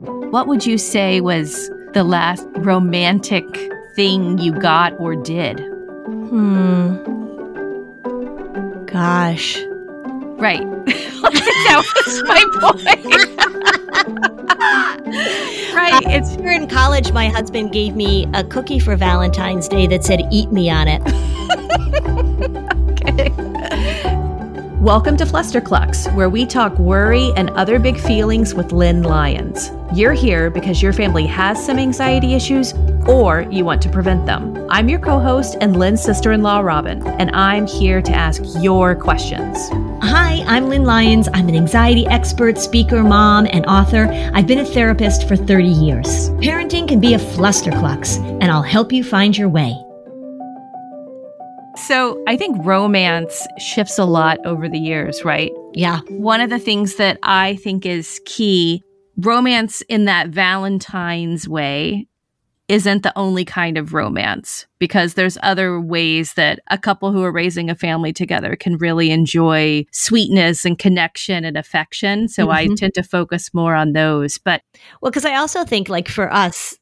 What would you say was the last romantic thing you got or did? Hmm. Gosh. Right. that was my point. right. It's here in college. My husband gave me a cookie for Valentine's Day that said "Eat me" on it. Welcome to Flusterclux, where we talk worry and other big feelings with Lynn Lyons. You're here because your family has some anxiety issues or you want to prevent them. I'm your co host and Lynn's sister in law, Robin, and I'm here to ask your questions. Hi, I'm Lynn Lyons. I'm an anxiety expert, speaker, mom, and author. I've been a therapist for 30 years. Parenting can be a flusterclux, and I'll help you find your way. So I think romance shifts a lot over the years, right? Yeah. One of the things that I think is key romance in that Valentine's way isn't the only kind of romance because there's other ways that a couple who are raising a family together can really enjoy sweetness and connection and affection. So mm-hmm. I tend to focus more on those. But well, because I also think like for us,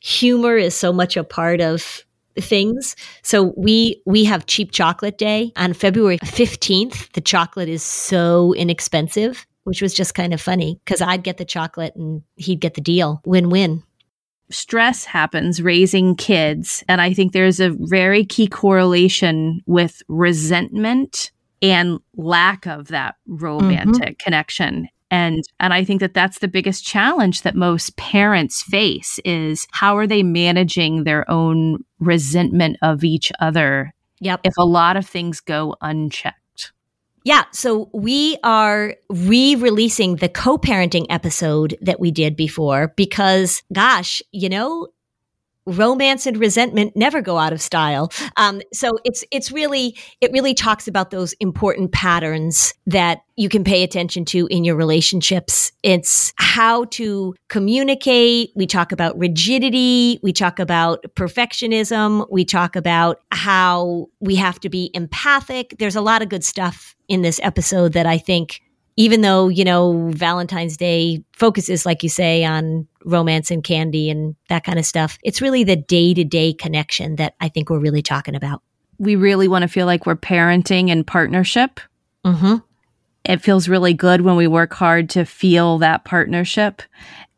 humor is so much a part of things. So we we have cheap chocolate day on February 15th. The chocolate is so inexpensive, which was just kind of funny because I'd get the chocolate and he'd get the deal. Win-win stress happens raising kids. And I think there's a very key correlation with resentment and lack of that romantic mm-hmm. connection. And and I think that that's the biggest challenge that most parents face is how are they managing their own resentment of each other? Yep. If a lot of things go unchecked. Yeah, so we are re releasing the co parenting episode that we did before because, gosh, you know, romance and resentment never go out of style. Um, so it's it's really it really talks about those important patterns that you can pay attention to in your relationships. It's how to communicate. We talk about rigidity. We talk about perfectionism. We talk about how we have to be empathic. There's a lot of good stuff in this episode that I think even though, you know, Valentine's Day focuses, like you say, on romance and candy and that kind of stuff, it's really the day to day connection that I think we're really talking about. We really want to feel like we're parenting in partnership. Mm-hmm. It feels really good when we work hard to feel that partnership.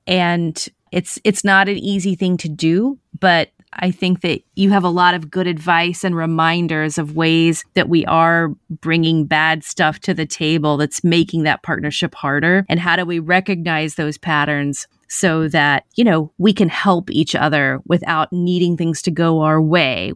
And it's it's not an easy thing to do, but I think that you have a lot of good advice and reminders of ways that we are bringing bad stuff to the table that's making that partnership harder. And how do we recognize those patterns so that, you know, we can help each other without needing things to go our way?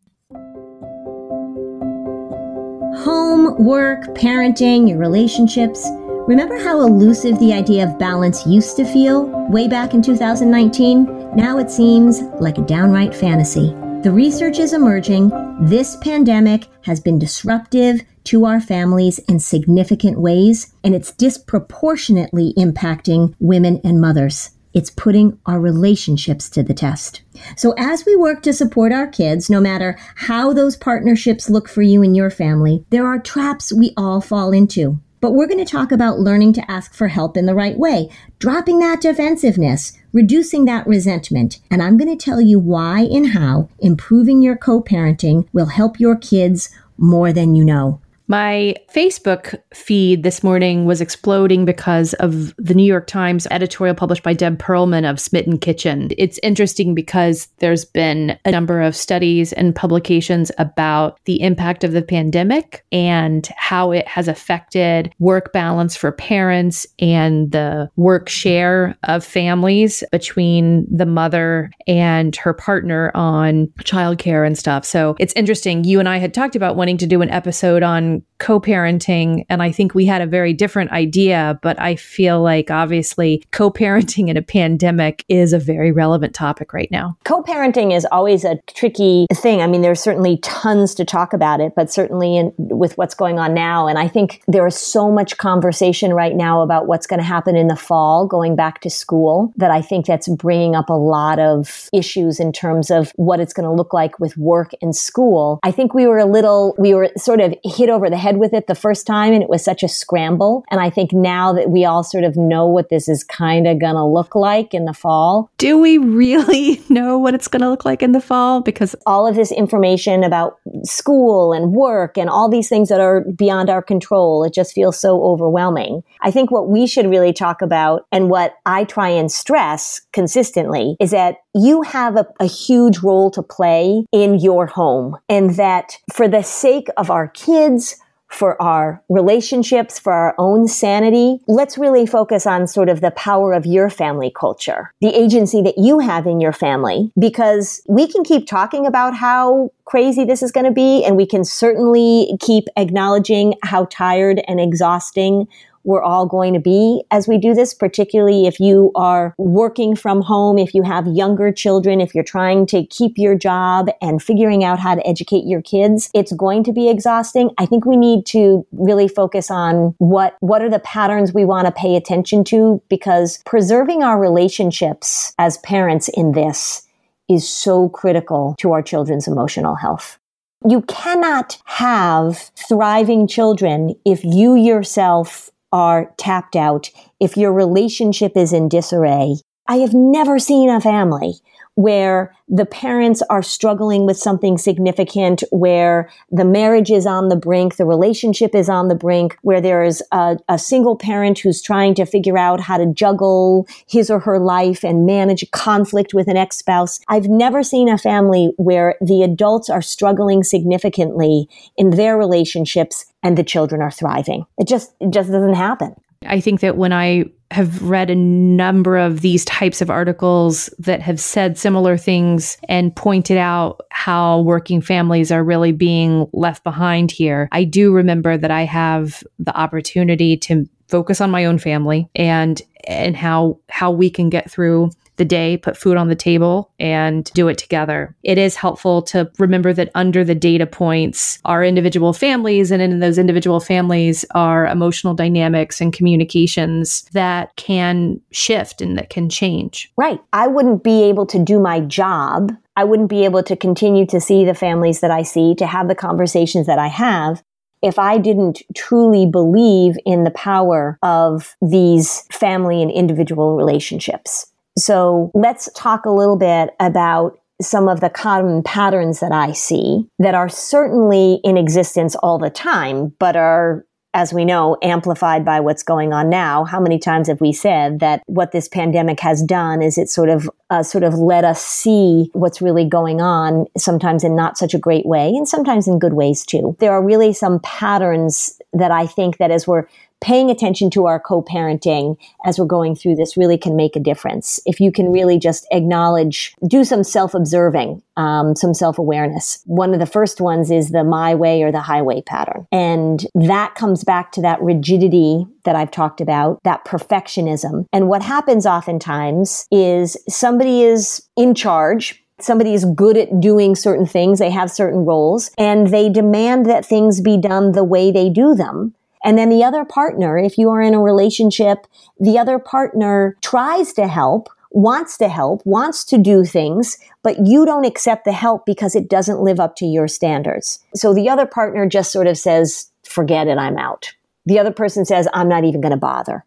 Home, work, parenting, your relationships. Remember how elusive the idea of balance used to feel way back in 2019? Now it seems like a downright fantasy. The research is emerging. This pandemic has been disruptive to our families in significant ways, and it's disproportionately impacting women and mothers. It's putting our relationships to the test. So, as we work to support our kids, no matter how those partnerships look for you and your family, there are traps we all fall into. But we're going to talk about learning to ask for help in the right way, dropping that defensiveness, reducing that resentment. And I'm going to tell you why and how improving your co parenting will help your kids more than you know. My Facebook feed this morning was exploding because of the New York Times editorial published by Deb Perelman of Smitten Kitchen. It's interesting because there's been a number of studies and publications about the impact of the pandemic and how it has affected work balance for parents and the work share of families between the mother and her partner on childcare and stuff. So it's interesting. You and I had talked about wanting to do an episode on and co parenting. And I think we had a very different idea, but I feel like obviously co parenting in a pandemic is a very relevant topic right now. Co parenting is always a tricky thing. I mean, there's certainly tons to talk about it, but certainly in, with what's going on now. And I think there is so much conversation right now about what's going to happen in the fall going back to school that I think that's bringing up a lot of issues in terms of what it's going to look like with work and school. I think we were a little, we were sort of hit over the head with it the first time and it was such a scramble. And I think now that we all sort of know what this is kind of going to look like in the fall. Do we really know what it's going to look like in the fall? Because all of this information about school and work and all these things that are beyond our control, it just feels so overwhelming. I think what we should really talk about and what I try and stress consistently is that you have a, a, huge role to play in your home and that for the sake of our kids, for our relationships, for our own sanity, let's really focus on sort of the power of your family culture, the agency that you have in your family, because we can keep talking about how crazy this is going to be, and we can certainly keep acknowledging how tired and exhausting we're all going to be as we do this, particularly if you are working from home, if you have younger children, if you're trying to keep your job and figuring out how to educate your kids. It's going to be exhausting. I think we need to really focus on what, what are the patterns we want to pay attention to because preserving our relationships as parents in this is so critical to our children's emotional health. You cannot have thriving children if you yourself are tapped out, if your relationship is in disarray, I have never seen a family where the parents are struggling with something significant, where the marriage is on the brink, the relationship is on the brink, where there is a, a, single parent who's trying to figure out how to juggle his or her life and manage conflict with an ex spouse. I've never seen a family where the adults are struggling significantly in their relationships and the children are thriving. It just, it just doesn't happen. I think that when I have read a number of these types of articles that have said similar things and pointed out how working families are really being left behind here, I do remember that I have the opportunity to focus on my own family and and how how we can get through the day, put food on the table, and do it together. It is helpful to remember that under the data points are individual families, and in those individual families are emotional dynamics and communications that can shift and that can change. Right. I wouldn't be able to do my job. I wouldn't be able to continue to see the families that I see, to have the conversations that I have if I didn't truly believe in the power of these family and individual relationships. So let's talk a little bit about some of the common patterns that I see that are certainly in existence all the time, but are as we know, amplified by what's going on now. How many times have we said that what this pandemic has done is it sort of uh, sort of let us see what's really going on, sometimes in not such a great way, and sometimes in good ways too. There are really some patterns that I think that as we're paying attention to our co-parenting as we're going through this really can make a difference. If you can really just acknowledge, do some self-observing, um, some self-awareness. One of the first ones is the my way or the highway pattern. And that comes back to that rigidity that I've talked about, that perfectionism. And what happens oftentimes is somebody is in charge, somebody is good at doing certain things, they have certain roles, and they demand that things be done the way they do them. And then the other partner, if you are in a relationship, the other partner tries to help, wants to help, wants to do things, but you don't accept the help because it doesn't live up to your standards. So the other partner just sort of says, forget it, I'm out. The other person says, I'm not even going to bother.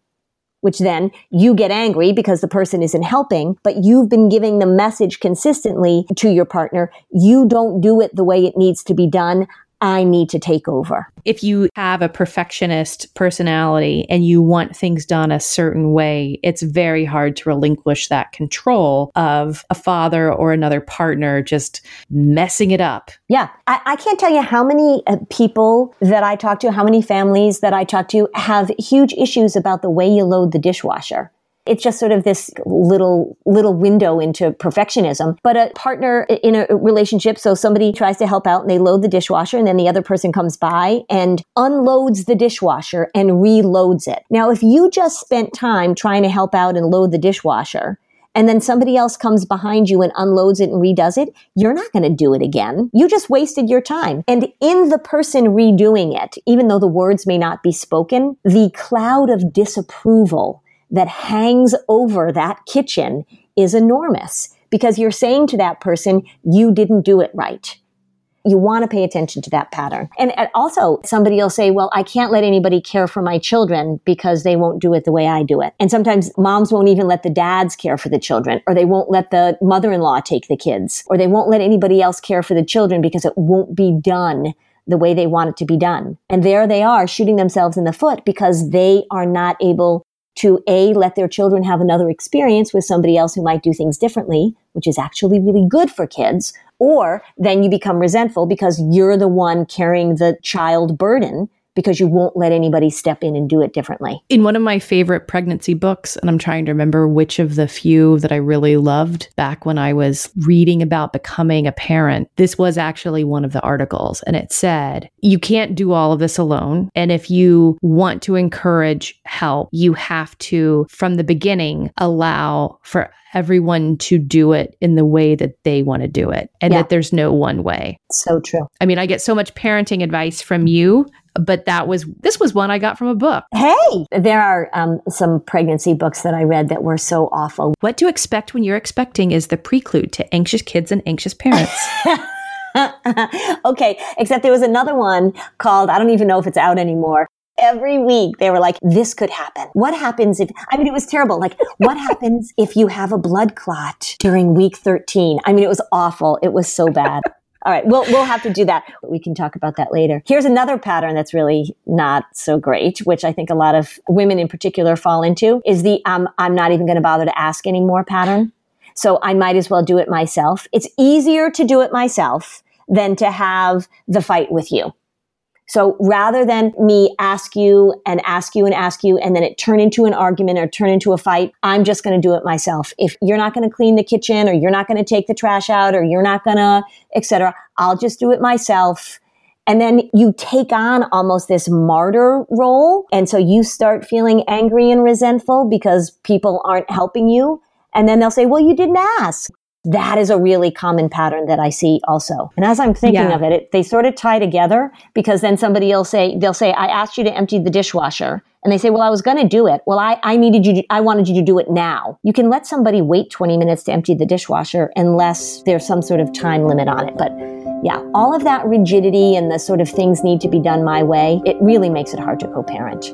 Which then you get angry because the person isn't helping, but you've been giving the message consistently to your partner. You don't do it the way it needs to be done. I need to take over. If you have a perfectionist personality and you want things done a certain way, it's very hard to relinquish that control of a father or another partner just messing it up. Yeah. I, I can't tell you how many uh, people that I talk to, how many families that I talk to have huge issues about the way you load the dishwasher. It's just sort of this little, little window into perfectionism. But a partner in a relationship, so somebody tries to help out and they load the dishwasher and then the other person comes by and unloads the dishwasher and reloads it. Now, if you just spent time trying to help out and load the dishwasher, and then somebody else comes behind you and unloads it and redoes it, you're not going to do it again. You just wasted your time. And in the person redoing it, even though the words may not be spoken, the cloud of disapproval that hangs over that kitchen is enormous because you're saying to that person, you didn't do it right you want to pay attention to that pattern. And also, somebody will say, well, I can't let anybody care for my children because they won't do it the way I do it. And sometimes moms won't even let the dads care for the children, or they won't let the mother in law take the kids, or they won't let anybody else care for the children because it won't be done the way they want it to be done. And there they are shooting themselves in the foot because they are not able to A, let their children have another experience with somebody else who might do things differently, which is actually really good for kids, or then you become resentful because you're the one carrying the child burden because you won't let anybody step in and do it differently. In one of my favorite pregnancy books, and I'm trying to remember which of the few that I really loved back when I was reading about becoming a parent, this was actually one of the articles. And it said, you can't do all of this alone. And if you want to encourage help, you have to, from the beginning, allow for everyone to do it in the way that they want to do it and yeah. that there's no one way. So true. I mean, I get so much parenting advice from you, but that was this was one I got from a book. Hey, there are um, some pregnancy books that I read that were so awful. What to expect when you're expecting is the prelude to anxious kids and anxious parents. okay, except there was another one called, I don't even know if it's out anymore, every week they were like, this could happen. What happens if, I mean, it was terrible. Like, what happens if you have a blood clot during week 13? I mean, it was awful. It was so bad. All right, we'll we'll have to do that. We can talk about that later. Here's another pattern that's really not so great, which I think a lot of women in particular fall into, is the um, I'm not even going to bother to ask anymore pattern. So I might as well do it myself. It's easier to do it myself than to have the fight with you. So rather than me ask you and ask you and ask you and then it turn into an argument or turn into a fight, I'm just going to do it myself. If you're not going to clean the kitchen or you're not going to take the trash out or you're not going to, etc., I'll just do it myself. And then you take on almost this martyr role. And so you start feeling angry and resentful because people aren't helping you. And then they'll say, well, you didn't ask that is a really common pattern that I see also. And as I'm thinking yeah. of it, it, they sort of tie together because then somebody will say, they'll say, I asked you to empty the dishwasher. And they say, well, I was going to do it. Well, I, I needed you, to, I wanted you to do it now. You can let somebody wait 20 minutes to empty the dishwasher unless there's some sort of time limit on it. But yeah, all of that rigidity and the sort of things need to be done my way, it really makes it hard to co-parent.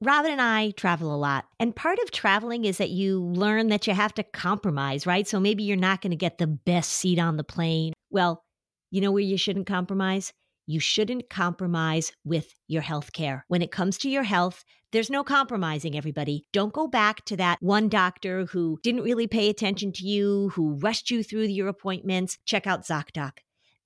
Robin and I travel a lot. And part of traveling is that you learn that you have to compromise, right? So maybe you're not going to get the best seat on the plane. Well, you know where you shouldn't compromise? You shouldn't compromise with your health care. When it comes to your health, there's no compromising, everybody. Don't go back to that one doctor who didn't really pay attention to you, who rushed you through your appointments. Check out ZocDoc.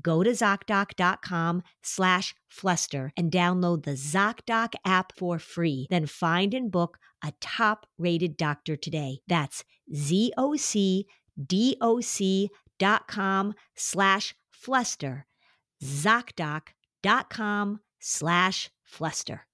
go to ZocDoc.com slash fluster and download the ZocDoc app for free. Then find and book a top rated doctor today. That's ZocDoc.com slash fluster. ZocDoc.com slash fluster.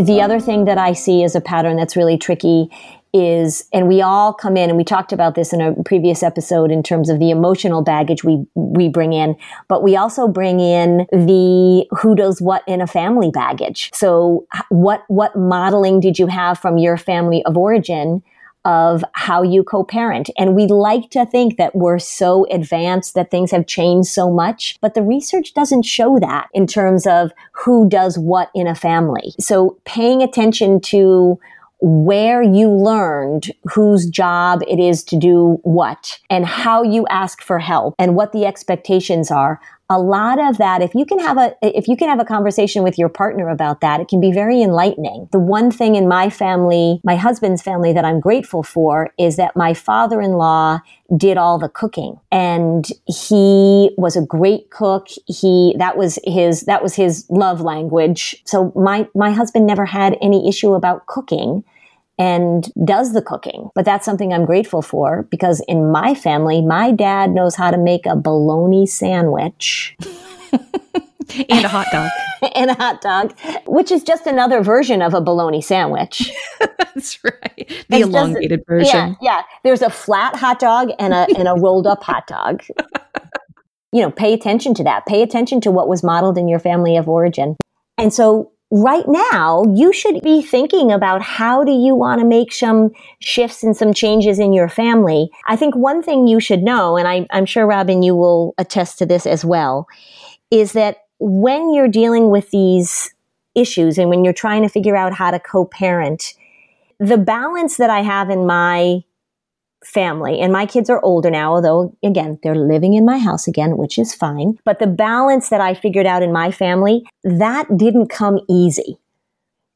The other thing that I see as a pattern that's really tricky is and we all come in and we talked about this in a previous episode in terms of the emotional baggage we we bring in but we also bring in the who does what in a family baggage. So what what modeling did you have from your family of origin of how you co-parent. And we like to think that we're so advanced that things have changed so much, but the research doesn't show that in terms of who does what in a family. So paying attention to where you learned whose job it is to do what and how you ask for help and what the expectations are a lot of that if you can have a if you can have a conversation with your partner about that it can be very enlightening. The one thing in my family my husband's family that i'm grateful for is that my father-in-law did all the cooking and he was a great cook. He that was his that was his love language. So my my husband never had any issue about cooking and does the cooking. But that's something I'm grateful for because in my family, my dad knows how to make a bologna sandwich. and a hot dog. and a hot dog, which is just another version of a bologna sandwich. That's right. The it's elongated just, version. Yeah, yeah. There's a flat hot dog and a and a rolled up hot dog. You know, pay attention to that. Pay attention to what was modeled in your family of origin. And so right now you should be thinking about how do you want to make some shifts and some changes in your family. I think one thing you should know, and I, I'm sure Robin, you will attest to this as well, is that when you're dealing with these issues and when you're trying to figure out how to co-parent, the balance that I have in my family. And my kids are older now, although again, they're living in my house again, which is fine. But the balance that I figured out in my family, that didn't come easy.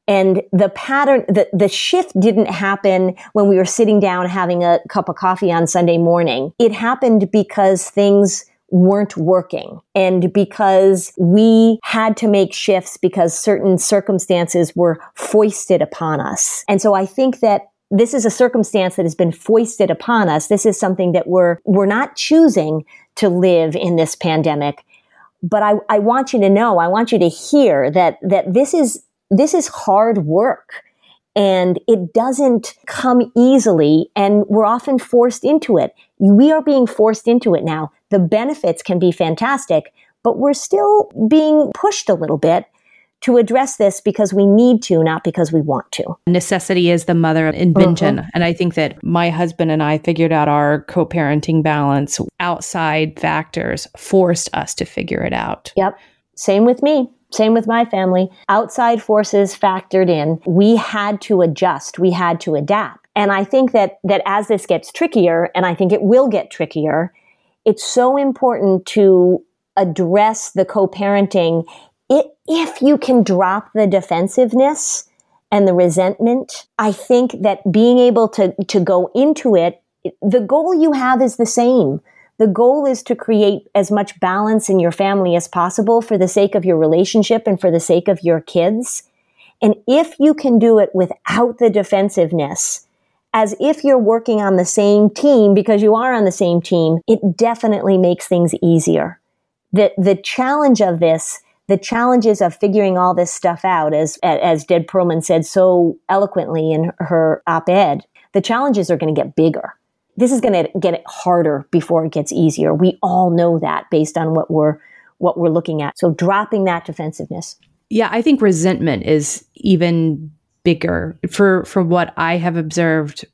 And the pattern, the, the shift didn't happen when we were sitting down having a cup of coffee on Sunday morning. It happened because things weren't working and because we had to make shifts because certain circumstances were foisted upon us. And so I think that this is a circumstance that has been foisted upon us. This is something that we're, we're not choosing to live in this pandemic. But I, I want you to know, I want you to hear that, that this is, this is hard work and it doesn't come easily and we're often forced into it. We are being forced into it now. The benefits can be fantastic, but we're still being pushed a little bit to address this because we need to, not because we want to. Necessity is the mother of invention. Uh-huh. And I think that my husband and I figured out our co parenting balance. Outside factors forced us to figure it out. Yep. Same with me. Same with my family. Outside forces factored in. We had to adjust. We had to adapt. And I think that, that as this gets trickier, and I think it will get trickier, it's so important to address the co-parenting it, if you can drop the defensiveness and the resentment. I think that being able to, to go into it, the goal you have is the same the goal is to create as much balance in your family as possible for the sake of your relationship and for the sake of your kids. And if you can do it without the defensiveness, as if you're working on the same team because you are on the same team, it definitely makes things easier. The, the challenge of this, the challenges of figuring all this stuff out, as, as Deb Perelman said so eloquently in her op-ed, the challenges are going to get bigger this is going to get harder before it gets easier. We all know that based on what we're what we're looking at. So dropping that defensiveness. Yeah, I think resentment is even bigger for for what I have observed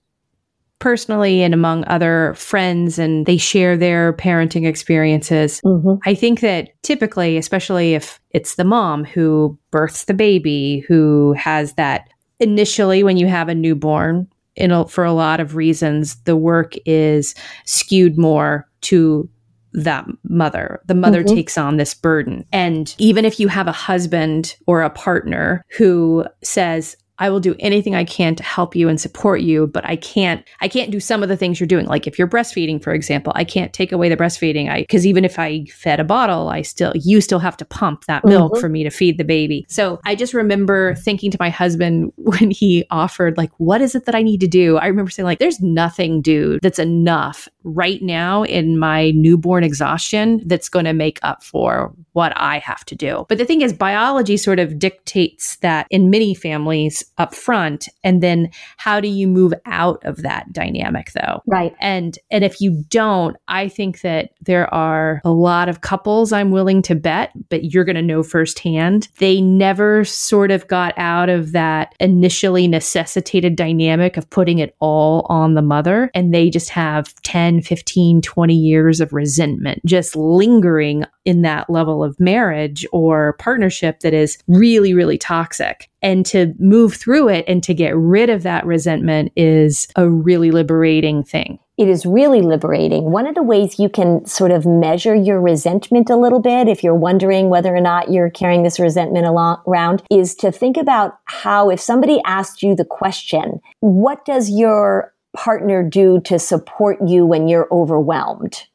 personally and among other friends and they share their parenting experiences. Mm-hmm. I think that typically, especially if it's the mom who births the baby, who has that initially when you have a newborn, in a, for a lot of reasons, the work is skewed more to that mother. The mother mm-hmm. takes on this burden. And even if you have a husband or a partner who says, I will do anything I can to help you and support you, but I can't I can't do some of the things you're doing. Like if you're breastfeeding, for example, I can't take away the breastfeeding. I cuz even if I fed a bottle, I still you still have to pump that milk mm-hmm. for me to feed the baby. So I just remember thinking to my husband when he offered like what is it that I need to do? I remember saying like there's nothing dude that's enough right now in my newborn exhaustion that's going to make up for what I have to do. But the thing is, biology sort of dictates that in many families up front. And then how do you move out of that dynamic though? Right. And and if you don't, I think that there are a lot of couples I'm willing to bet, but you're going to know firsthand. They never sort of got out of that initially necessitated dynamic of putting it all on the mother. And they just have 10 10, 15, 20 years of resentment just lingering in that level of marriage or partnership that is really, really toxic. And to move through it and to get rid of that resentment is a really liberating thing it is really liberating. One of the ways you can sort of measure your resentment a little bit, if you're wondering whether or not you're carrying this resentment along, around, is to think about how if somebody asked you the question, what does your partner do to support you when you're overwhelmed?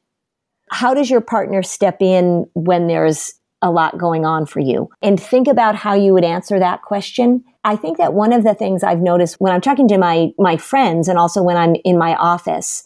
How does your partner step in when there's a lot going on for you? And think about how you would answer that question. I think that one of the things I've noticed when I'm talking to my, my friends and also when I'm in my office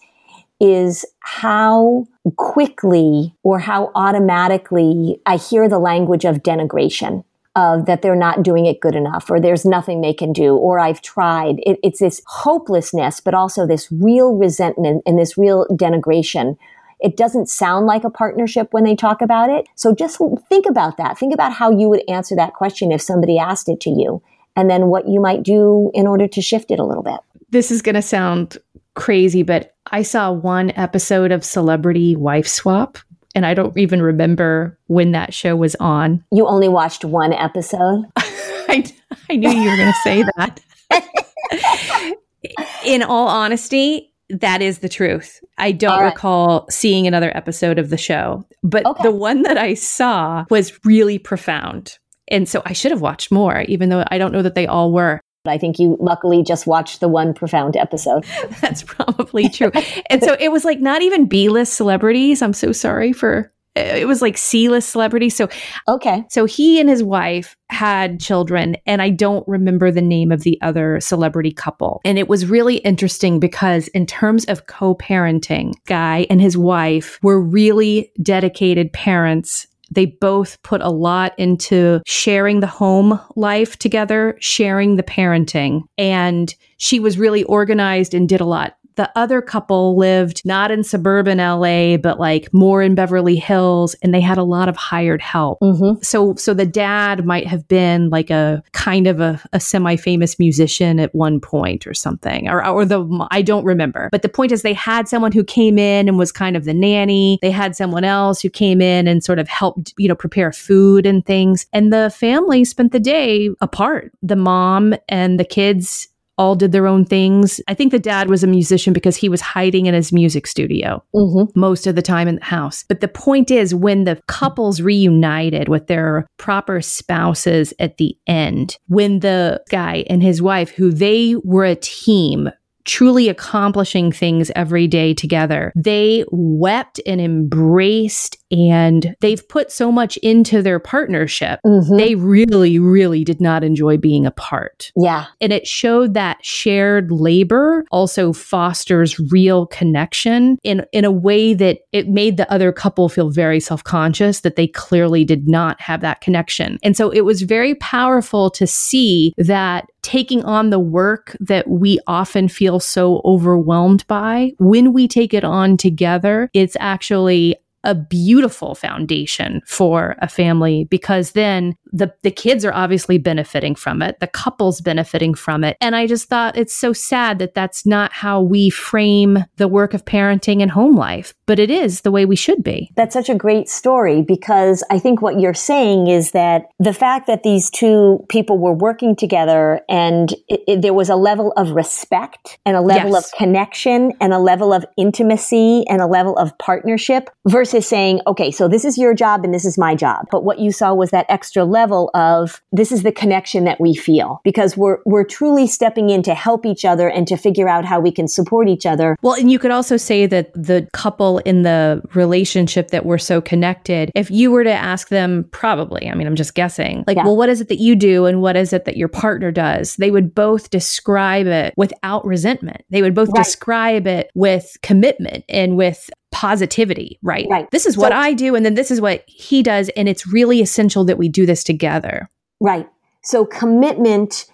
is how quickly or how automatically I hear the language of denigration of that they're not doing it good enough or there's nothing they can do or I've tried. It, it's this hopelessness, but also this real resentment and this real denigration. It doesn't sound like a partnership when they talk about it. So just think about that. Think about how you would answer that question if somebody asked it to you and then what you might do in order to shift it a little bit. This is going to sound crazy, but I saw one episode of Celebrity Wife Swap and I don't even remember when that show was on. You only watched one episode? I, I knew you were going to say that. In all honesty, that is the truth. I don't right. recall seeing another episode of the show, but okay. the one that I saw was really profound. And so I should have watched more, even though I don't know that they all were. I think you luckily just watched the one profound episode. That's probably true. and so it was like not even B list celebrities. I'm so sorry for Uh, it was like C-list celebrity. So okay. So he and his wife had children and I don't remember the name of the other celebrity couple. And it was really interesting because in terms of co-parenting, guy and his wife were really dedicated parents they both put a lot into sharing the home life together, sharing the parenting. And she was really organized and did a lot the other couple lived not in suburban LA, but like more in Beverly Hills, and they had a lot of hired help. Mm-hmm. So, so the dad might have been like a kind of a, a semi-famous musician at one point or something, or or the I don't remember. But the point is, they had someone who came in and was kind of the nanny. They had someone else who came in and sort of helped, you know, prepare food and things. And the family spent the day apart. The mom and the kids all did their own things. I think the dad was a musician because he was hiding in his music studio mm-hmm. most of the time in the house. But the point is, when the couples reunited with their proper spouses at the end, when the guy and his wife, who they were a team, truly accomplishing things every day together. They wept and embraced and they've put so much into their partnership. Mm-hmm. They really, really did not enjoy being apart. Yeah. And it showed that shared labor also fosters real connection in, in a way that it made the other couple feel very self conscious that they clearly did not have that connection. And so it was very powerful to see that taking on the work that we often feel so overwhelmed by, when we take it on together, it's actually a beautiful foundation for a family because then the the kids are obviously benefiting from it. The couples benefiting from it. And i just thought it's so sad that that's not how we frame the work of parenting and home life but it is the way we should be. That's such a great story because i think what you're saying is that the fact that these two people were working together and it, it, there was a level of respect and a level yes. of connection and a level of intimacy and a level of partnership versus saying okay so this is your job and this is my job. But what you saw was that extra level level of this is the connection that we feel because we're we're truly stepping in to help each other and to figure out how we can support each other. Well, and you could also say that the couple in the relationship that we're so connected, if you were to ask them probably, I mean I'm just guessing, like, yeah. well, what is it that you do and what is it that your partner does? They would both describe it without resentment. They would both right. describe it with commitment and with positivity, right? Right. This is so, what I do, and then this is what he does. And it's really essential that we do this together. Right. So commitment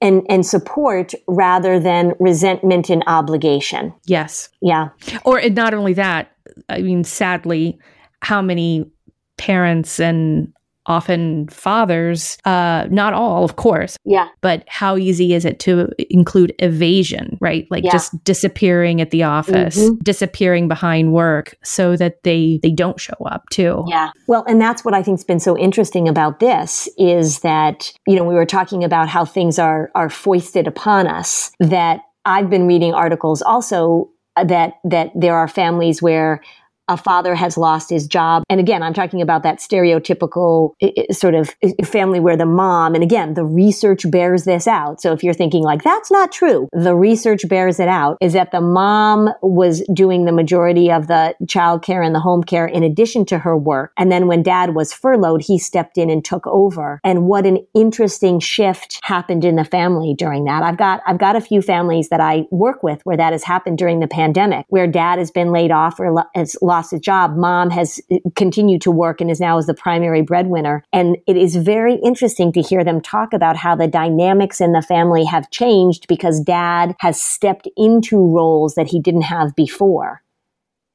and and support rather than resentment and obligation. Yes. Yeah. Or not only that, I mean, sadly, how many parents and often fathers, uh, not all, of course. Yeah. But how easy is it to include evasion, right? Like yeah. just disappearing at the office, mm-hmm. disappearing behind work so that they they don't show up too. Yeah. Well, and that's what I think's been so interesting about this is that, you know, we were talking about how things are are foisted upon us that I've been reading articles also that that there are families where a father has lost his job. And again, I'm talking about that stereotypical sort of family where the mom, and again, the research bears this out. So if you're thinking like, that's not true, the research bears it out is that the mom was doing the majority of the childcare and the home care in addition to her work. And then when dad was furloughed, he stepped in and took over. And what an interesting shift happened in the family during that. I've got, I've got a few families that I work with where that has happened during the pandemic, where dad has been laid off or has lost his job, mom has continued to work and is now as the primary breadwinner. And it is very interesting to hear them talk about how the dynamics in the family have changed because dad has stepped into roles that he didn't have before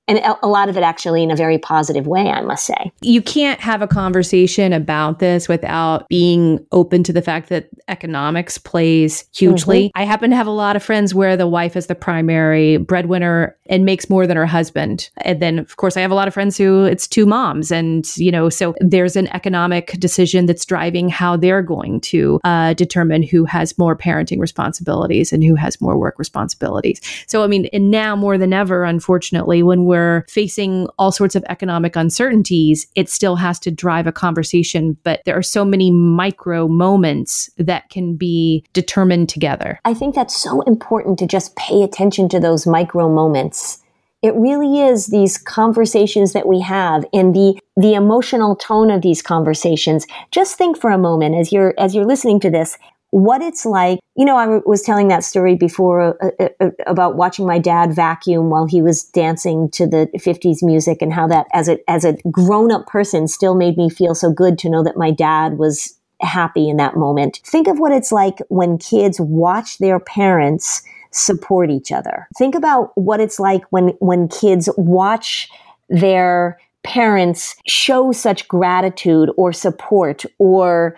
and a lot of it actually in a very positive way, I must say. You can't have a conversation about this without being open to the fact that economics plays hugely. Mm-hmm. I happen to have a lot of friends where the wife is the primary breadwinner and makes more than her husband. And then, of course, I have a lot of friends who it's two moms. And, you know, so there's an economic decision that's driving how they're going to uh, determine who has more parenting responsibilities and who has more work responsibilities. So, I mean, and now more than ever, unfortunately, when we're we're facing all sorts of economic uncertainties, it still has to drive a conversation. But there are so many micro moments that can be determined together. I think that's so important to just pay attention to those micro moments It really is these conversations that we have and the the emotional tone of these conversations. Just think for a moment as you're as you're listening to this, what it's like. You know, I was telling that story before uh, uh, uh, about watching my dad vacuum while he was dancing to the 50s music and how that as a as a grown-up person still made me feel so good to know that my dad was happy in that moment. Think of what it's like when kids watch their parents support each other. Think about what it's like when when kids watch their parents show such gratitude or support or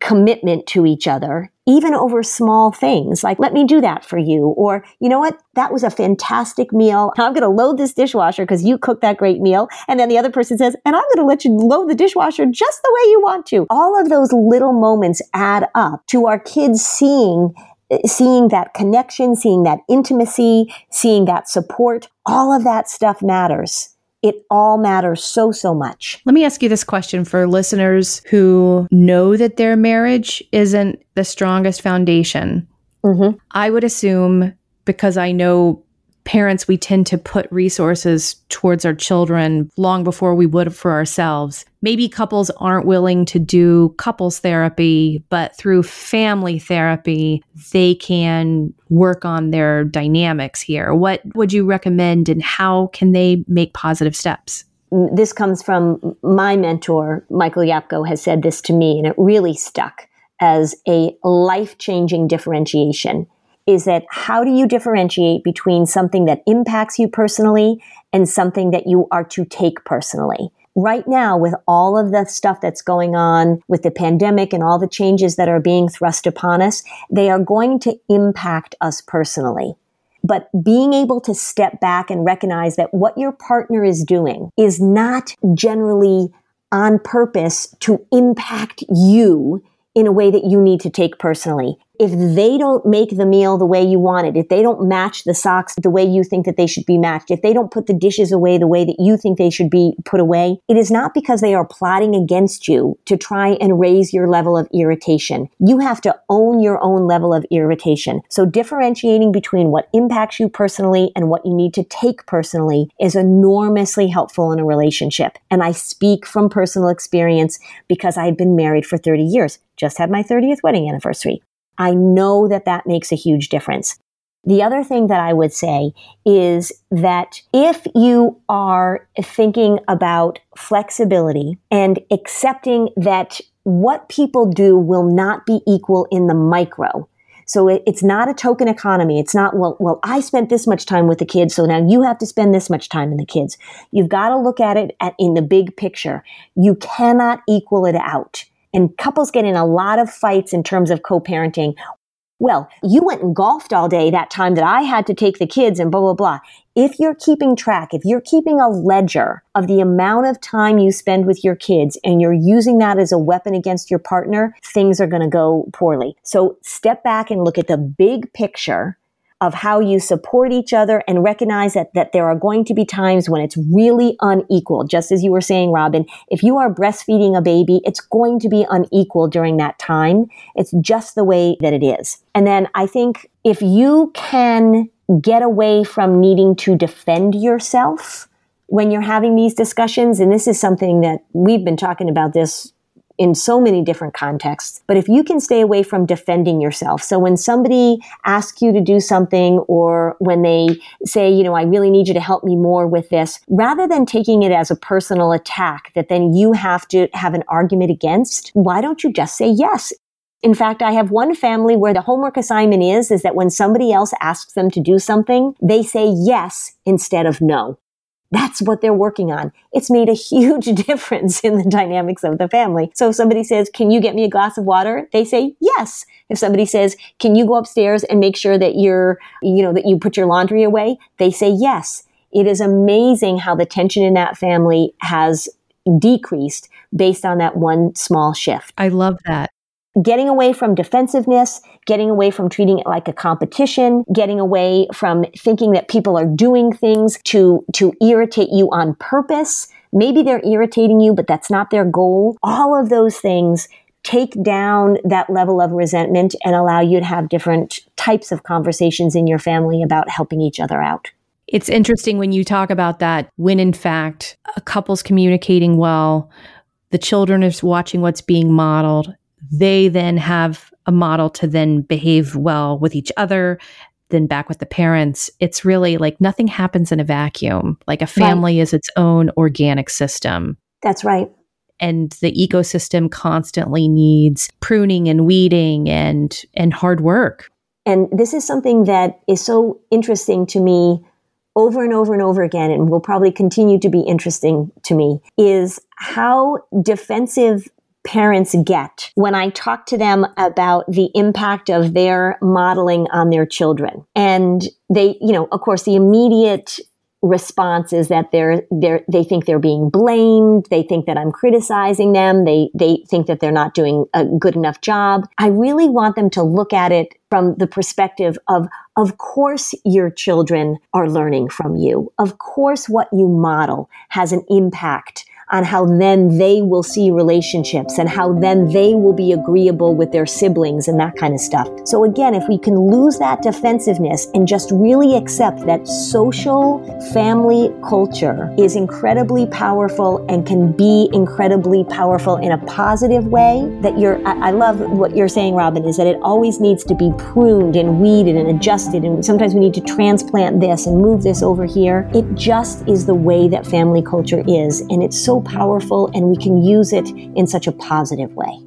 commitment to each other, even over small things like, let me do that for you. Or, you know what? That was a fantastic meal. I'm going to load this dishwasher because you cooked that great meal. And then the other person says, and I'm going to let you load the dishwasher just the way you want to. All of those little moments add up to our kids seeing eh, seeing that connection, seeing that intimacy, seeing that support, all of that stuff matters it all matters so, so much. Let me ask you this question for listeners who know that their marriage isn't the strongest foundation. Mm-hmm. I would assume because I know parents, we tend to put resources towards our children long before we would for ourselves. Maybe couples aren't willing to do couples therapy, but through family therapy, they can work on their dynamics here. What would you recommend and how can they make positive steps? This comes from my mentor, Michael Yapko, has said this to me, and it really stuck as a life changing differentiation is that how do you differentiate between something that impacts you personally and something that you are to take personally? Right now, with all of the stuff that's going on with the pandemic and all the changes that are being thrust upon us, they are going to impact us personally. But being able to step back and recognize that what your partner is doing is not generally on purpose to impact you in a way that you need to take personally if they don't make the meal the way you want it, if they don't match the socks the way you think that they should be matched, if they don't put the dishes away the way that you think they should be put away, it is not because they are plotting against you to try and raise your level of irritation. You have to own your own level of irritation. So differentiating between what impacts you personally and what you need to take personally is enormously helpful in a relationship. And I speak from personal experience because I've been married for 30 years. Just had my 30th wedding anniversary. I know that that makes a huge difference. The other thing that I would say is that if you are thinking about flexibility and accepting that what people do will not be equal in the micro. So it's not a token economy. It's not, well, well, I spent this much time with the kids, so now you have to spend this much time in the kids. You've got to look at it at, in the big picture. You cannot equal it out. And couples get in a lot of fights in terms of co-parenting. Well, you went and golfed all day that time that I had to take the kids and blah, blah, blah. If you're keeping track, if you're keeping a ledger of the amount of time you spend with your kids and you're using that as a weapon against your partner, things are going to go poorly. So step back and look at the big picture of how you support each other and recognize that, that there are going to be times when it's really unequal. Just as you were saying, Robin, if you are breastfeeding a baby, it's going to be unequal during that time. It's just the way that it is. And then I think if you can get away from needing to defend yourself when you're having these discussions, and this is something that we've been talking about this in so many different contexts. But if you can stay away from defending yourself, so when somebody asks you to do something or when they say, you know, I really need you to help me more with this, rather than taking it as a personal attack that then you have to have an argument against, why don't you just say yes? In fact, I have one family where the homework assignment is, is that when somebody else asks them to do something, they say yes instead of no. That's what they're working on. It's made a huge difference in the dynamics of the family. So if somebody says, can you get me a glass of water? They say yes. If somebody says, can you go upstairs and make sure that you're, you know, that you put your laundry away? They say yes. It is amazing how the tension in that family has decreased based on that one small shift. I love that getting away from defensiveness, getting away from treating it like a competition, getting away from thinking that people are doing things to, to irritate you on purpose. Maybe they're irritating you, but that's not their goal. All of those things take down that level of resentment and allow you to have different types of conversations in your family about helping each other out. It's interesting when you talk about that, when in fact a couple's communicating well, the children is watching what's being modeled. They then have a model to then behave well with each other, then back with the parents. It's really like nothing happens in a vacuum. Like a family right. is its own organic system. That's right. And the ecosystem constantly needs pruning and weeding and and hard work. And this is something that is so interesting to me over and over and over again, and will probably continue to be interesting to me, is how defensive parents get when I talk to them about the impact of their modeling on their children. And they, you know, of course, the immediate response is that they're they're they think they're being blamed. They think that i'm criticizing them. They they think that they're not doing a good enough job. I really want them to look at it from the perspective of of course your children are learning from you. Of course what you model has an impact on how then they will see relationships and how then they will be agreeable with their siblings and that kind of stuff. So again, if we can lose that defensiveness and just really accept that social family culture is incredibly powerful and can be incredibly powerful in a positive way, that you're, I, love what you're saying, Robin, is that it always needs to be pruned and weeded and adjusted. And sometimes we need to transplant this and move this over here. It just is the way that family culture is. And it's so powerful and we can use it in such a positive way.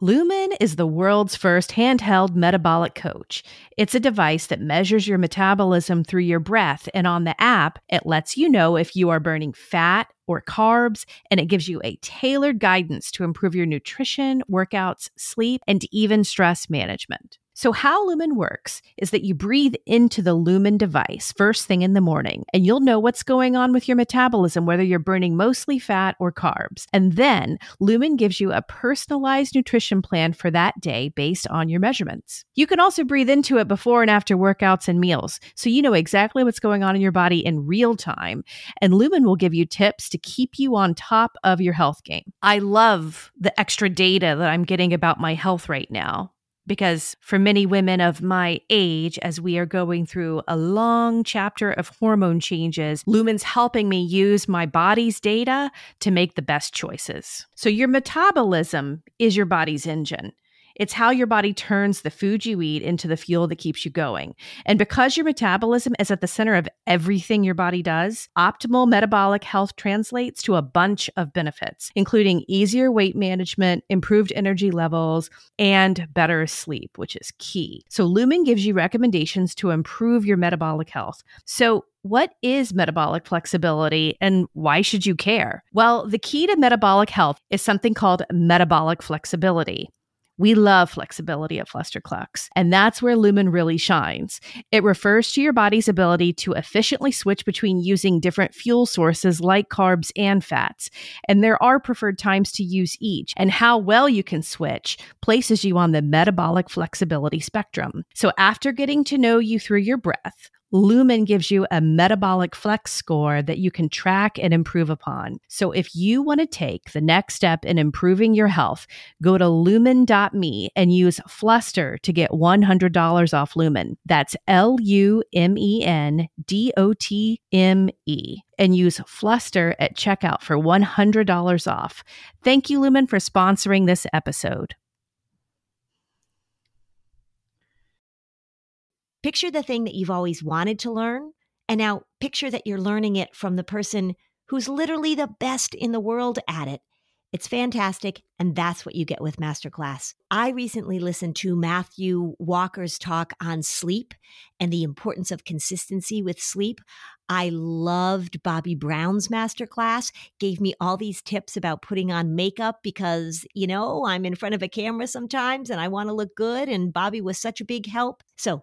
Lumen is the world's first handheld metabolic coach. It's a device that measures your metabolism through your breath, and on the app, it lets you know if you are burning fat or carbs, and it gives you a tailored guidance to improve your nutrition, workouts, sleep, and even stress management. So, how Lumen works is that you breathe into the Lumen device first thing in the morning, and you'll know what's going on with your metabolism, whether you're burning mostly fat or carbs. And then Lumen gives you a personalized nutrition plan for that day based on your measurements. You can also breathe into it before and after workouts and meals, so you know exactly what's going on in your body in real time. And Lumen will give you tips to keep you on top of your health game. I love the extra data that I'm getting about my health right now because for many women of my age, as we are going through a long chapter of hormone changes, Lumen's helping me use my body's data to make the best choices. So, your metabolism is your body's engine. It's how your body turns the food you eat into the fuel that keeps you going. And because your metabolism is at the center of everything your body does, optimal metabolic health translates to a bunch of benefits, including easier weight management, improved energy levels, and better sleep, which is key. So, Lumen gives you recommendations to improve your metabolic health. So, what is metabolic flexibility and why should you care? Well, the key to metabolic health is something called metabolic flexibility. We love flexibility at Flusterclux, and that's where Lumen really shines. It refers to your body's ability to efficiently switch between using different fuel sources like carbs and fats. And there are preferred times to use each, and how well you can switch places you on the metabolic flexibility spectrum. So after getting to know you through your breath, Lumen gives you a metabolic flex score that you can track and improve upon. So if you want to take the next step in improving your health, go to lumen.me and use Fluster to get $100 off Lumen. That's L U M E N D O T M E. And use Fluster at checkout for $100 off. Thank you, Lumen, for sponsoring this episode. Picture the thing that you've always wanted to learn, and now picture that you're learning it from the person who's literally the best in the world at it. It's fantastic, and that's what you get with Masterclass. I recently listened to Matthew Walker's talk on sleep and the importance of consistency with sleep. I loved Bobbi Brown's masterclass, gave me all these tips about putting on makeup because, you know, I'm in front of a camera sometimes and I want to look good. And Bobbi was such a big help. So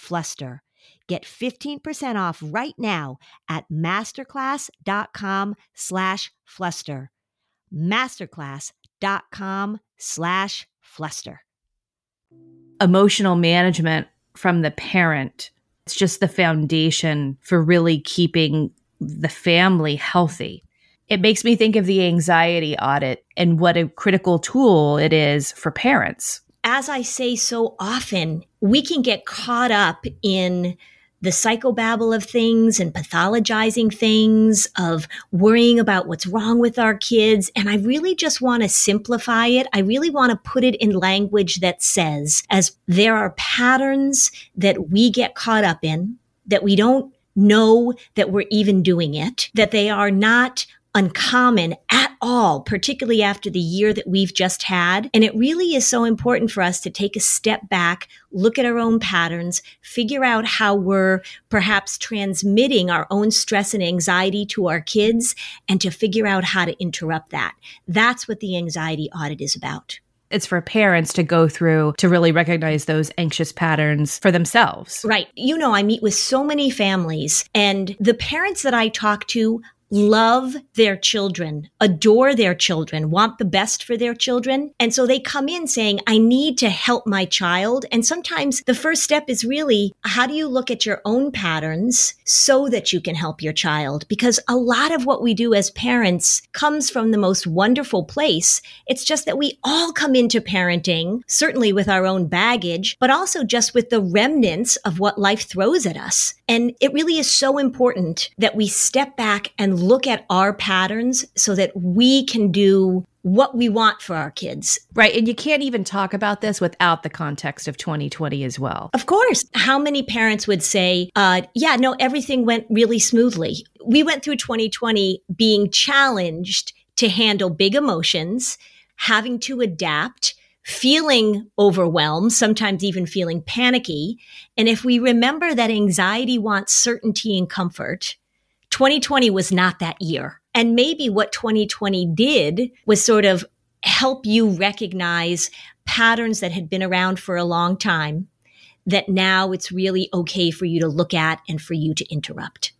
fluster. Get 15% off right now at masterclass.com slash fluster. Masterclass.com slash fluster. Emotional management from the parent. It's just the foundation for really keeping the family healthy. It makes me think of the anxiety audit and what a critical tool it is for parents as I say so often, we can get caught up in the psychobabble of things and pathologizing things, of worrying about what's wrong with our kids. And I really just want to simplify it. I really want to put it in language that says, as there are patterns that we get caught up in, that we don't know that we're even doing it, that they are not uncommon at all, particularly after the year that we've just had. And it really is so important for us to take a step back, look at our own patterns, figure out how we're perhaps transmitting our own stress and anxiety to our kids, and to figure out how to interrupt that. That's what the anxiety audit is about it's for parents to go through to really recognize those anxious patterns for themselves. Right. You know, I meet with so many families, and the parents that I talk to love their children, adore their children, want the best for their children. And so they come in saying, I need to help my child. And sometimes the first step is really, how do you look at your own patterns so that you can help your child? Because a lot of what we do as parents comes from the most wonderful place. It's just that we all come into parenting, certainly with our own baggage, but also just with the remnants of what life throws at us. And it really is so important that we step back and look at our patterns so that we can do what we want for our kids. Right. And you can't even talk about this without the context of 2020 as well. Of course. How many parents would say, uh, yeah, no, everything went really smoothly? We went through 2020 being challenged to handle big emotions, having to adapt, feeling overwhelmed, sometimes even feeling panicky. And if we remember that anxiety wants certainty and comfort, 2020 was not that year. And maybe what 2020 did was sort of help you recognize patterns that had been around for a long time that now it's really okay for you to look at and for you to interrupt.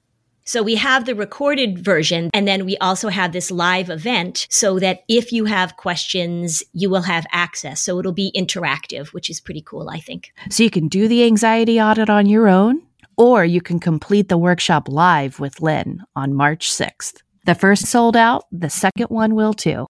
So we have the recorded version and then we also have this live event so that if you have questions, you will have access. So it'll be interactive, which is pretty cool, I think. So you can do the anxiety audit on your own or you can complete the workshop live with Lynn on March 6th. The first sold out, the second one will too.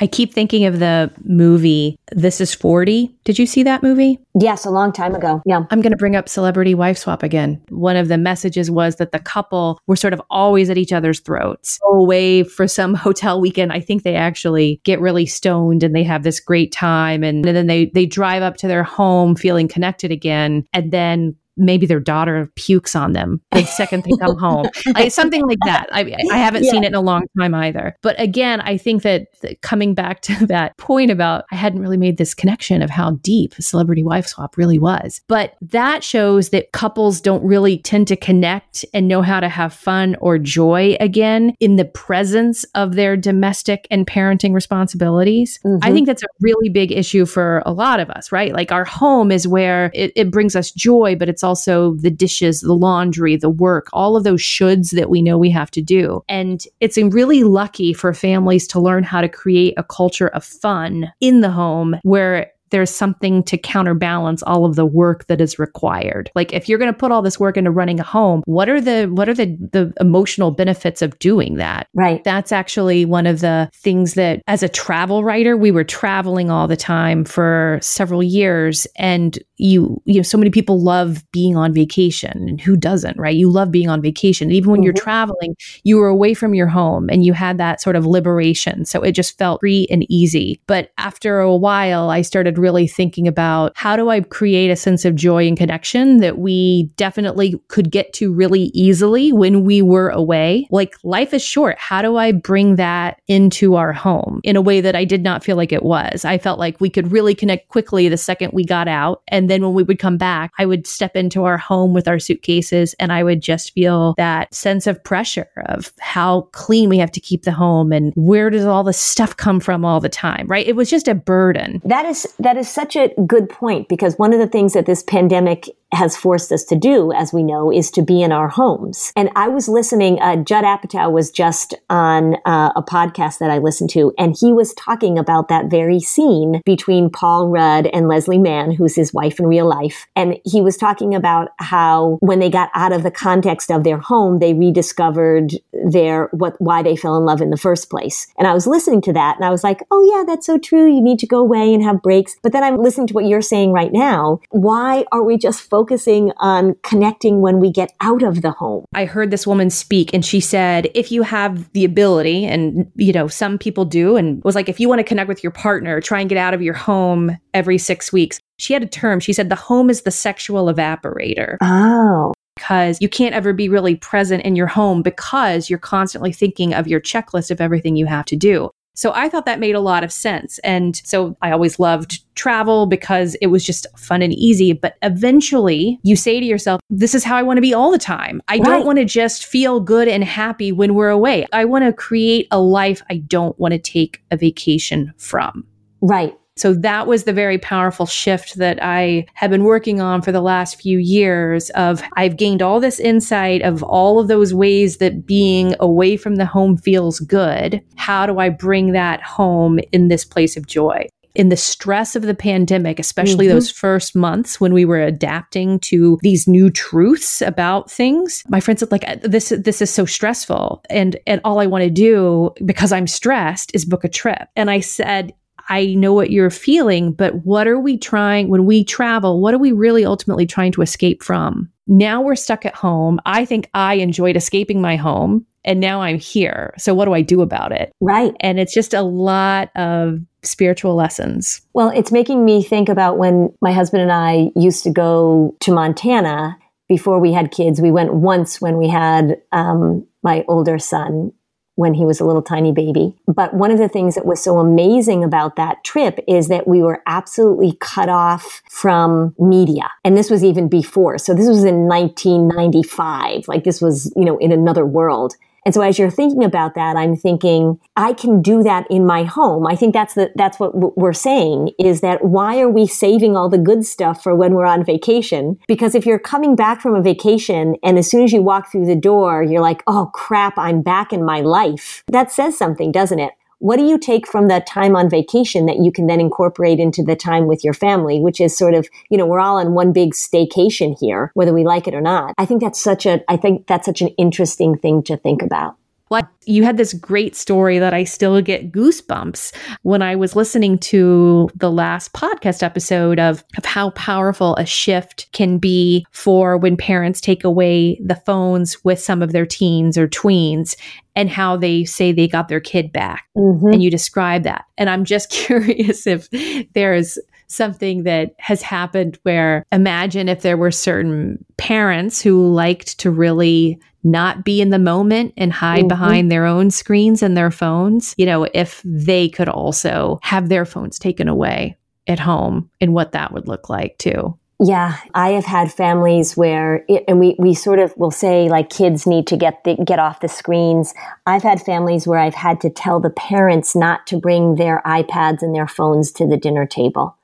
I keep thinking of the movie This is 40. Did you see that movie? Yes, a long time ago. Yeah. I'm going to bring up celebrity wife swap again. One of the messages was that the couple were sort of always at each other's throats. Go away for some hotel weekend. I think they actually get really stoned and they have this great time and, and then they they drive up to their home feeling connected again and then maybe their daughter pukes on them the second they come home, something like that. I, I haven't yeah. seen it in a long time either. But again, I think that coming back to that point about I hadn't really made this connection of how deep celebrity wife swap really was. But that shows that couples don't really tend to connect and know how to have fun or joy again in the presence of their domestic and parenting responsibilities. Mm-hmm. I think that's a really big issue for a lot of us, right? Like our home is where it, it brings us joy, but it's also the dishes, the laundry, the work, all of those shoulds that we know we have to do. And it's really lucky for families to learn how to create a culture of fun in the home where there's something to counterbalance all of the work that is required. Like if you're going to put all this work into running a home, what are the what are the the emotional benefits of doing that? Right. That's actually one of the things that as a travel writer, we were traveling all the time for several years and you you know so many people love being on vacation and who doesn't, right? You love being on vacation. even when mm-hmm. you're traveling, you were away from your home and you had that sort of liberation. So it just felt free and easy. But after a while, I started really thinking about how do I create a sense of joy and connection that we definitely could get to really easily when we were away. Like life is short. How do I bring that into our home in a way that I did not feel like it was? I felt like we could really connect quickly the second we got out. And then when we would come back, I would step into our home with our suitcases and I would just feel that sense of pressure of how clean we have to keep the home and where does all the stuff come from all the time, right? It was just a burden. That is that is such a good point because one of the things that this pandemic has forced us to do, as we know, is to be in our homes. And I was listening, uh, Judd Apatow was just on uh, a podcast that I listened to, and he was talking about that very scene between Paul Rudd and Leslie Mann, who's his wife in real life. And he was talking about how when they got out of the context of their home, they rediscovered their, what, why they fell in love in the first place. And I was listening to that and I was like, oh yeah, that's so true. You need to go away and have breaks. But then I'm listening to what you're saying right now. Why are we just focused focusing on connecting when we get out of the home. I heard this woman speak and she said, if you have the ability, and you know, some people do, and was like, if you want to connect with your partner, try and get out of your home every six weeks. She had a term. She said, the home is the sexual evaporator. Oh because you can't ever be really present in your home because you're constantly thinking of your checklist of everything you have to do. So I thought that made a lot of sense. And so I always loved travel because it was just fun and easy. But eventually you say to yourself, this is how I want to be all the time. I right. don't want to just feel good and happy when we're away. I want to create a life I don't want to take a vacation from. Right. So that was the very powerful shift that I have been working on for the last few years of I've gained all this insight of all of those ways that being away from the home feels good. How do I bring that home in this place of joy? in the stress of the pandemic, especially mm-hmm. those first months when we were adapting to these new truths about things, my friend said, like, this, this is so stressful. And, and all I want to do because I'm stressed is book a trip. And I said, I know what you're feeling, but what are we trying when we travel? What are we really ultimately trying to escape from? Now we're stuck at home. I think I enjoyed escaping my home and now I'm here. So what do I do about it? Right. And it's just a lot of spiritual lessons. Well, it's making me think about when my husband and I used to go to Montana before we had kids. We went once when we had um, my older son when he was a little tiny baby. But one of the things that was so amazing about that trip is that we were absolutely cut off from media. And this was even before. So this was in 1995. Like this was, you know, in another world. And so as you're thinking about that, I'm thinking, I can do that in my home. I think that's the, that's what we're saying is that why are we saving all the good stuff for when we're on vacation? Because if you're coming back from a vacation and as soon as you walk through the door, you're like, oh crap, I'm back in my life. That says something, doesn't it? What do you take from that time on vacation that you can then incorporate into the time with your family, which is sort of, you know, we're all on one big staycation here, whether we like it or not. I think that's such a, I think that's such an interesting thing to think about. What you had this great story that I still get goosebumps when I was listening to the last podcast episode of, of how powerful a shift can be for when parents take away the phones with some of their teens or tweens and how they say they got their kid back. Mm-hmm. And you describe that. And I'm just curious if there's something that has happened where imagine if there were certain parents who liked to really not be in the moment and hide mm-hmm. behind their own screens and their phones, you know, if they could also have their phones taken away at home and what that would look like too. Yeah, I have had families where, it, and we, we sort of will say like kids need to get the, get off the screens. I've had families where I've had to tell the parents not to bring their iPads and their phones to the dinner table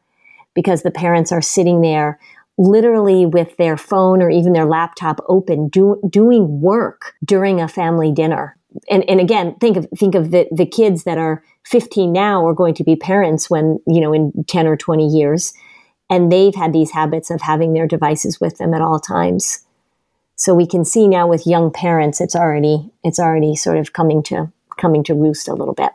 because the parents are sitting there literally with their phone or even their laptop open do, doing work during a family dinner and, and again, think of, think of the, the kids that are 15 now are going to be parents when, you know, in 10 or 20 years. And they've had these habits of having their devices with them at all times. So we can see now with young parents, it's already, it's already sort of coming to, coming to roost a little bit.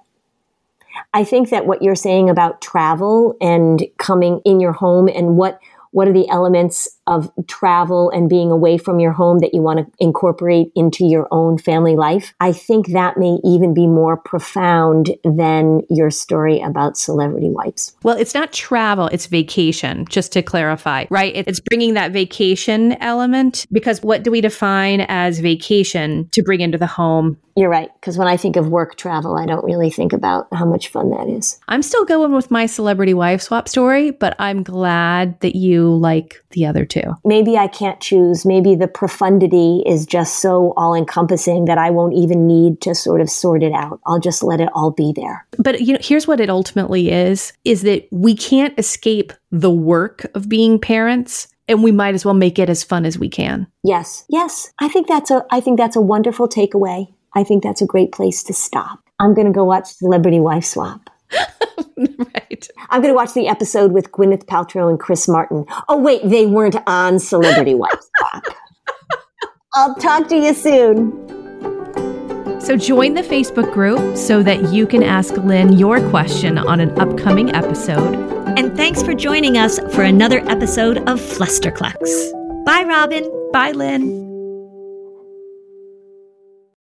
I think that what you're saying about travel and coming in your home and what, what are the elements of travel and being away from your home that you want to incorporate into your own family life. I think that may even be more profound than your story about celebrity wipes. Well, it's not travel, it's vacation, just to clarify, right? It's bringing that vacation element because what do we define as vacation to bring into the home? You're right. Because when I think of work travel, I don't really think about how much fun that is. I'm still going with my celebrity wife swap story, but I'm glad that you like the other two. Maybe I can't choose. Maybe the profundity is just so all encompassing that I won't even need to sort of sort it out. I'll just let it all be there. But you know, here's what it ultimately is is that we can't escape the work of being parents and we might as well make it as fun as we can. Yes. Yes. I think that's a I think that's a wonderful takeaway. I think that's a great place to stop. I'm going to go watch Celebrity Wife Swap. right. I'm going to watch the episode with Gwyneth Paltrow and Chris Martin. Oh, wait, they weren't on Celebrity Wives Talk. I'll talk to you soon. So join the Facebook group so that you can ask Lynn your question on an upcoming episode. And thanks for joining us for another episode of Flusterclux. Bye, Robin. Bye, Lynn.